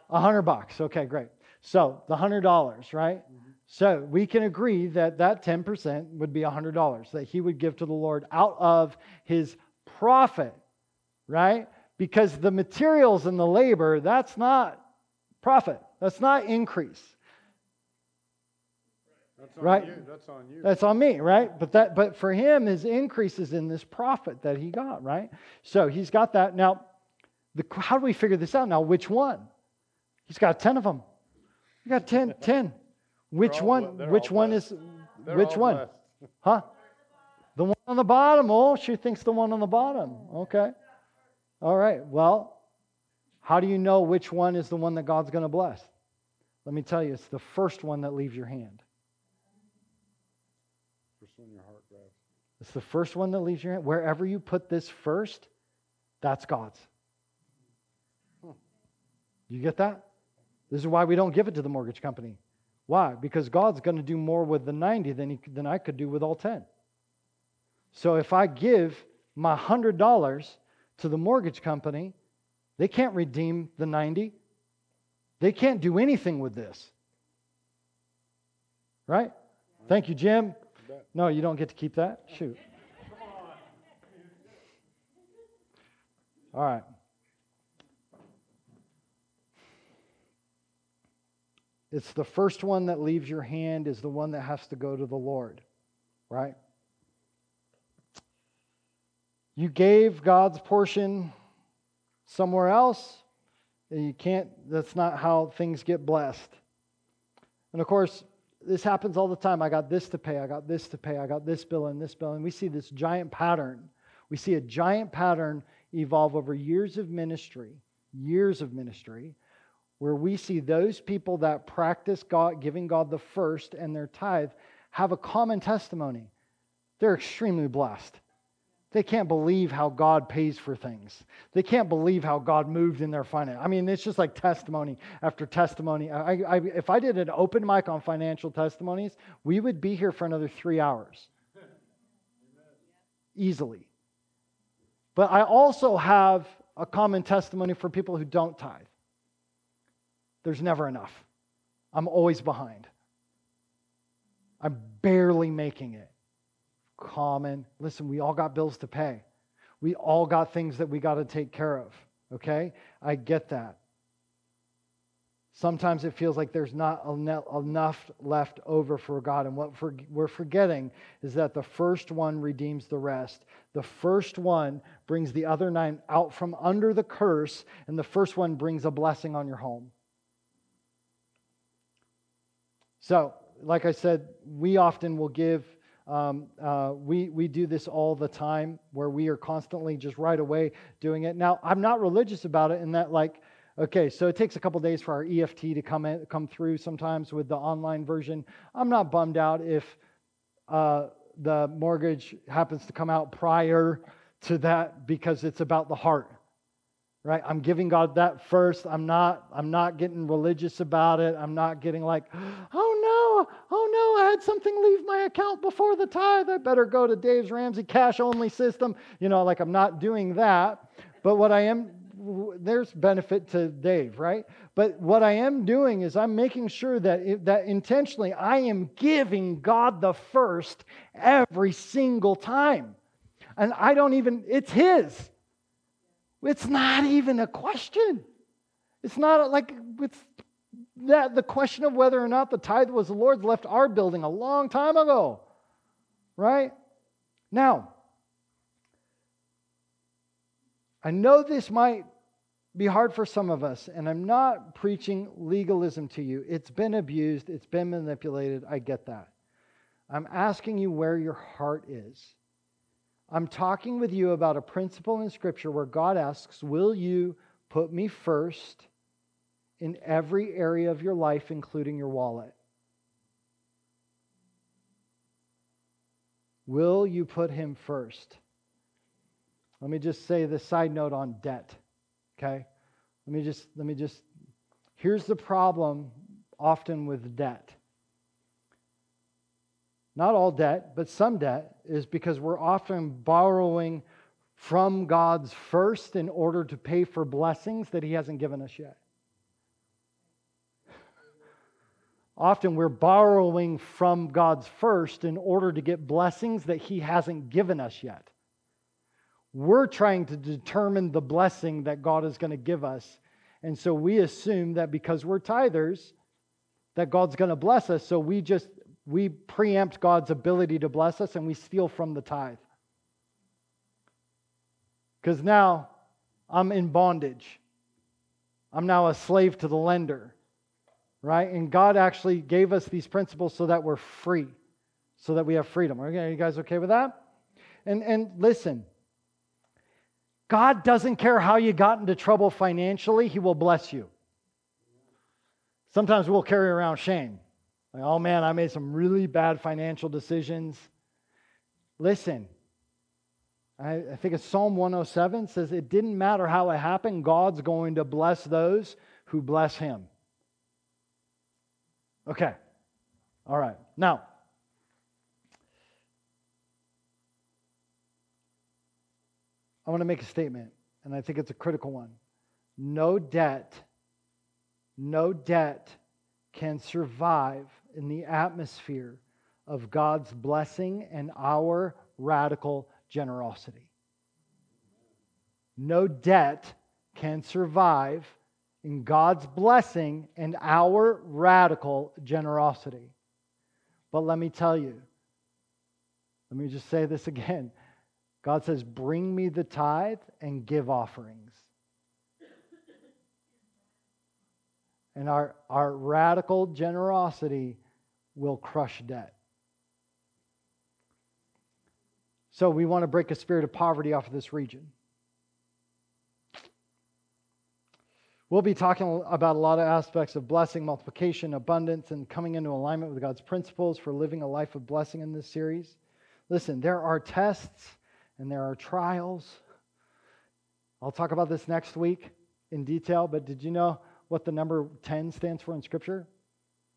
A hundred bucks. Okay, great. So the hundred dollars, right? So we can agree that that 10% would be a $100 that he would give to the Lord out of his profit, right? Because the materials and the labor, that's not profit. That's not increase. That's on right? you. That's on you. That's on me, right? But that but for him, his increase is in this profit that he got, right? So he's got that. Now, the, how do we figure this out now? Which one? He's got 10 of them. You got 10, 10. Which one? Which one blessed. is They're which one? blessed. Huh? The one on the bottom. Oh, she thinks the one on the bottom. Okay. All right. Well, how do you know which one is the one that God's going to bless? Let me tell you, it's the first one that leaves your hand. First one your heart grabs. It's the first one that leaves your hand. Wherever you put this first, that's God's. Hmm. You get that? This is why we don't give it to the mortgage company. Why? Because God's going to do more with the 90 than, he, than I could do with all 10. So if I give my $100 to the mortgage company, they can't redeem the 90. They can't do anything with this. Right? Thank you, Jim. No, you don't get to keep that? Shoot. All right. It's the first one that leaves your hand is the one that has to go to the Lord, right? You gave God's portion somewhere else, and you can't, that's not how things get blessed. And of course, this happens all the time. I got this to pay, I got this to pay, I got this bill and this bill. And we see this giant pattern. We see a giant pattern evolve over years of ministry, years of ministry, where we see those people that practice God, giving God the first and their tithe have a common testimony. They're extremely blessed. They can't believe how God pays for things. They can't believe how God moved in their finance. I mean, it's just like testimony after testimony. I, I, if I did an open mic on financial testimonies, we would be here for another three hours. Easily. But I also have a common testimony for people who don't tithe. There's never enough. I'm always behind. I'm barely making it common. Listen, we all got bills to pay. We all got things that we got to take care of. Okay? I get that. Sometimes it feels like there's not enough left over for God. And what we're forgetting is that the first one redeems the rest. The first one brings the other nine out from under the curse, and the first one brings a blessing on your home. So, like I said, we often will give um, uh, we, we do this all the time where we are constantly just right away doing it. Now, I'm not religious about it in that, like, okay, so it takes a couple days for our EFT to come, in, come through sometimes with the online version. I'm not bummed out if uh, the mortgage happens to come out prior to that because it's about the heart right i'm giving god that first i'm not i'm not getting religious about it i'm not getting like oh i had something leave my account before the tithe. I better go to dave's ramsey cash only system. You know like i'm not doing that. But what i am there's benefit to dave right? But what i am doing is i'm making sure that that intentionally i am giving god the first every single time. And i don't even it's his. It's not even a question. It's not like it's that the question of whether or not the tithe was the Lord's left our building a long time ago. Right? Now, I know this might be hard for some of us, and I'm not preaching legalism to you. It's been abused, it's been manipulated. I get that. I'm asking you where your heart is. I'm talking with you about a principle in Scripture where God asks, Will you put me first in every area of your life, including your wallet? Will you put him first? Let me just say the side note on debt. Okay? Let me just let me just here's the problem often with debt. Not all debt, but some debt is because we're often borrowing from God's first in order to pay for blessings that He hasn't given us yet. Often we're borrowing from God's first in order to get blessings that He hasn't given us yet. We're trying to determine the blessing that God is going to give us. And so we assume that because we're tithers, that God's going to bless us. So we just we preempt God's ability to bless us and we steal from the tithe. Because now I'm in bondage. I'm now a slave to the lender, right? And God actually gave us these principles so that we're free, so that we have freedom. Are you guys okay with that? And, and listen, God doesn't care how you got into trouble financially, He will bless you. Sometimes we'll carry around shame. Like, oh man, I made some really bad financial decisions. Listen, I, I think it's Psalm 107 says it didn't matter how it happened, God's going to bless those who bless him. Okay. All right. Now, I want to make a statement, and I think it's a critical one. No debt, no debt can survive in the atmosphere of God's blessing and our radical generosity. No debt can survive in God's blessing and our radical generosity. But let me tell you, let me just say this again. God says, Bring me the tithe and give offerings. And our, our radical generosity will crush debt. So we want to break a spirit of poverty off of this region. We'll be talking about a lot of aspects of blessing, multiplication, abundance, and coming into alignment with God's principles for living a life of blessing in this series. Listen, there are tests and there are trials. I'll talk about this next week in detail, but did you know what the number 10 stands for in Scripture?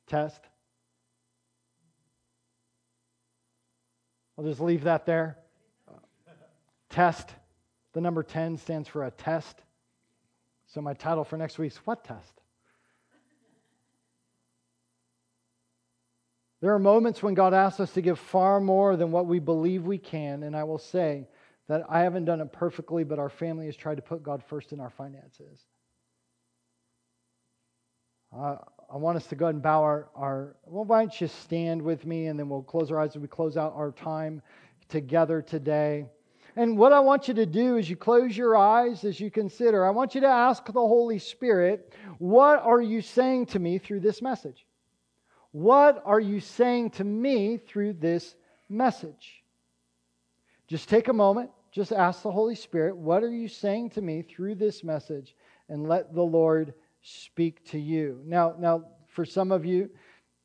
Test. I'll just leave that there. Test. The number 10 stands for a test. So my title for next week's What Test? There are moments when God asks us to give far more than what we believe we can, and I will say that I haven't done it perfectly, but our family has tried to put God first in our finances. Uh, I want us to go ahead and bow our, our, well, why don't you stand with me and then we'll close our eyes as we close out our time together today. And what I want you to do is you close your eyes as you consider, I want you to ask the Holy Spirit, what are you saying to me through this message? What are you saying to me through this message? Just take a moment, just ask the Holy Spirit, what are you saying to me through this message? And let the Lord speak to you. Now, now for some of you,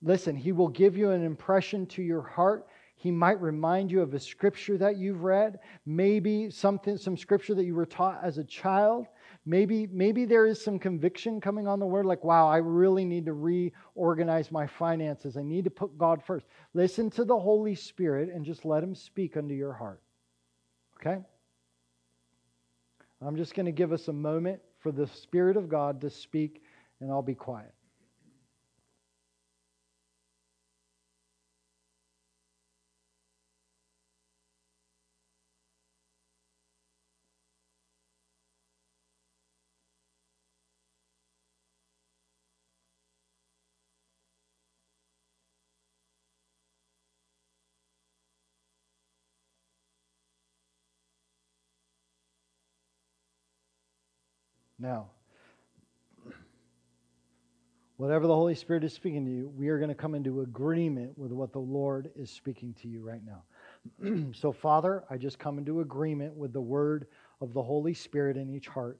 listen, he will give you an impression to your heart. He might remind you of a scripture that you've read, maybe something some scripture that you were taught as a child. Maybe maybe there is some conviction coming on the word like wow, I really need to reorganize my finances. I need to put God first. Listen to the Holy Spirit and just let him speak unto your heart. Okay? I'm just going to give us a moment for the Spirit of God to speak, and I'll be quiet. Now, whatever the Holy Spirit is speaking to you, we are going to come into agreement with what the Lord is speaking to you right now. so, Father, I just come into agreement with the word of the Holy Spirit in each heart.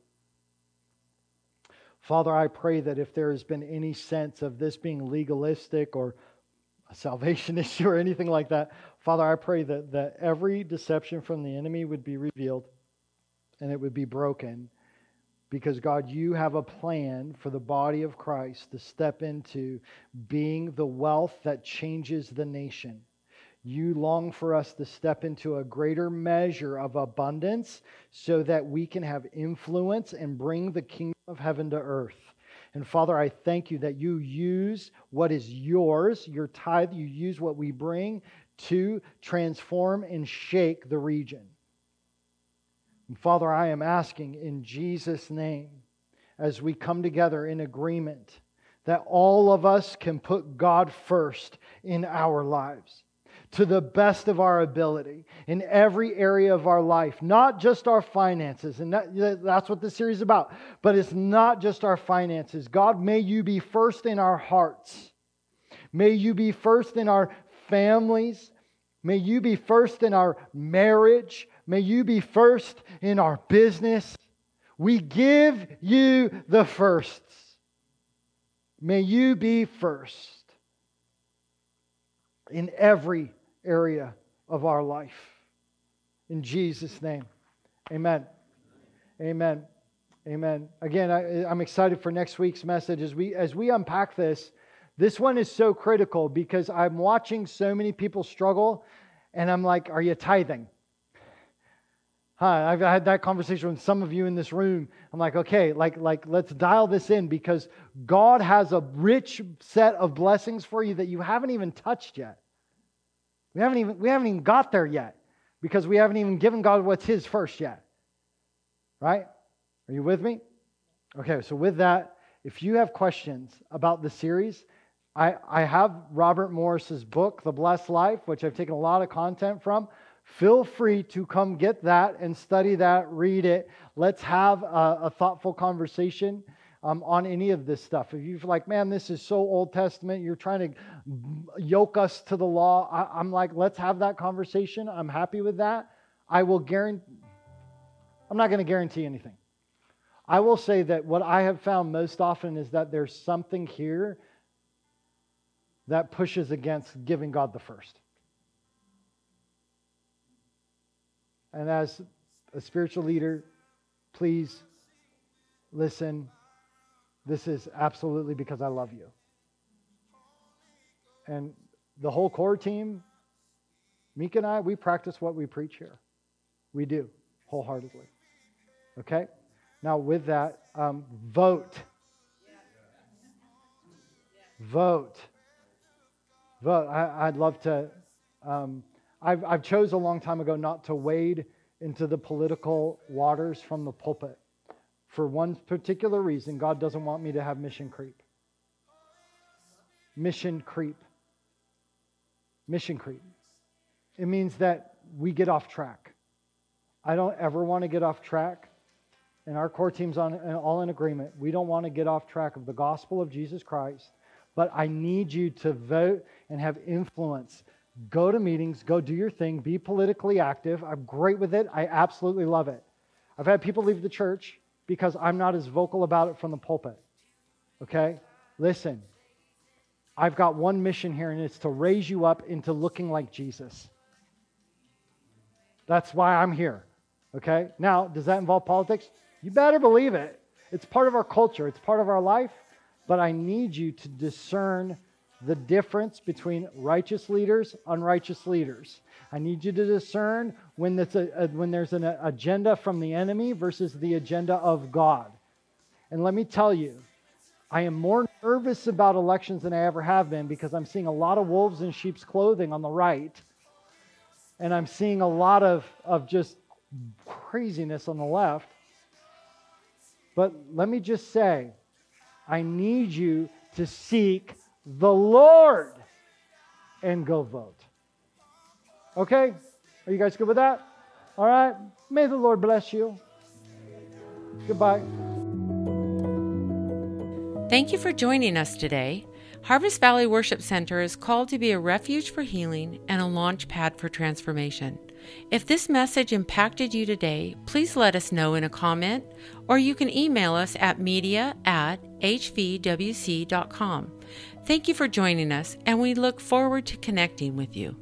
Father, I pray that if there has been any sense of this being legalistic or a salvation issue or anything like that, Father, I pray that, that every deception from the enemy would be revealed and it would be broken. Because, God, you have a plan for the body of Christ to step into being the wealth that changes the nation. You long for us to step into a greater measure of abundance so that we can have influence and bring the kingdom of heaven to earth. And Father, I thank you that you use what is yours, your tithe, you use what we bring to transform and shake the region. And Father, I am asking in Jesus' name, as we come together in agreement, that all of us can put God first in our lives to the best of our ability in every area of our life, not just our finances. And that, that's what this series is about. But it's not just our finances. God, may you be first in our hearts. May you be first in our families. May you be first in our marriage. May you be first in our business. We give you the firsts. May you be first in every area of our life. In Jesus' name. Amen. Amen. Amen. Again, I, am excited for next week's message as we as we unpack this. This one is so critical because I'm watching so many people struggle, and I'm like, "Are you tithing?" Hi, I've had that conversation with some of you in this room. I'm like, okay, like, like let's dial this in because God has a rich set of blessings for you that you haven't even touched yet. We haven't even we haven't even got there yet because we haven't even given God what's his first yet. Right? Are you with me? Okay, so with that, if you have questions about the series, I, I have Robert Morris's book, The Blessed Life, which I've taken a lot of content from. Feel free to come get that and study that, read it. Let's have a, a thoughtful conversation um, on any of this stuff. If you're like, man, this is so Old Testament, you're trying to yoke us to the law, I, I'm like, let's have that conversation. I'm happy with that. I will guarantee, I'm not going to guarantee anything. I will say that what I have found most often is that there's something here that pushes against giving God the first. And as a spiritual leader, please listen this is absolutely because I love you. And the whole core team, Meek and I, we practice what we preach here. We do, wholeheartedly. Okay? Now, with that, um, vote. Vote. Vote. I, would love to. Um, I've, I've chose a long time ago not to wade into the political waters from the pulpit for one particular reason, God doesn't want me to have mission creep. Mission creep. Mission creep. It means that we get off track. I don't ever want to get off track. And our core team's on, all in agreement. We don't want to get off track of the gospel of Jesus Christ. But I need you to vote and have influence. Go to meetings, go do your thing, be politically active. I'm great with it. I absolutely love it. I've had people leave the church because I'm not as vocal about it from the pulpit. Okay? Listen, I've got one mission here, and it's to raise you up into looking like Jesus. That's why I'm here. Okay? Now, does that involve politics? You better believe it. It's part of our culture, it's part of our life, but I need you to discern the difference between righteous leaders, unrighteous leaders. I need you to discern when, a, a, uh, uh, when there's an uh, agenda from the enemy versus the agenda of God. And let me tell you, I am more nervous about elections than I ever have been because I'm seeing a lot of wolves in sheep's clothing on the right, and I'm seeing a lot of, of just craziness on the left. But let me just say, I need you to seek the Lord and go vote. Okay? Are you guys good with that? All right. May the Lord bless you. Goodbye. Thank you for joining us today. Harvest Valley Worship Center is called to be a refuge for healing and a launch pad for transformation. If this message impacted you today, please let us know in a comment, or you can email us at media at hvwc.com. Thank you for joining us, and we look forward to connecting with you.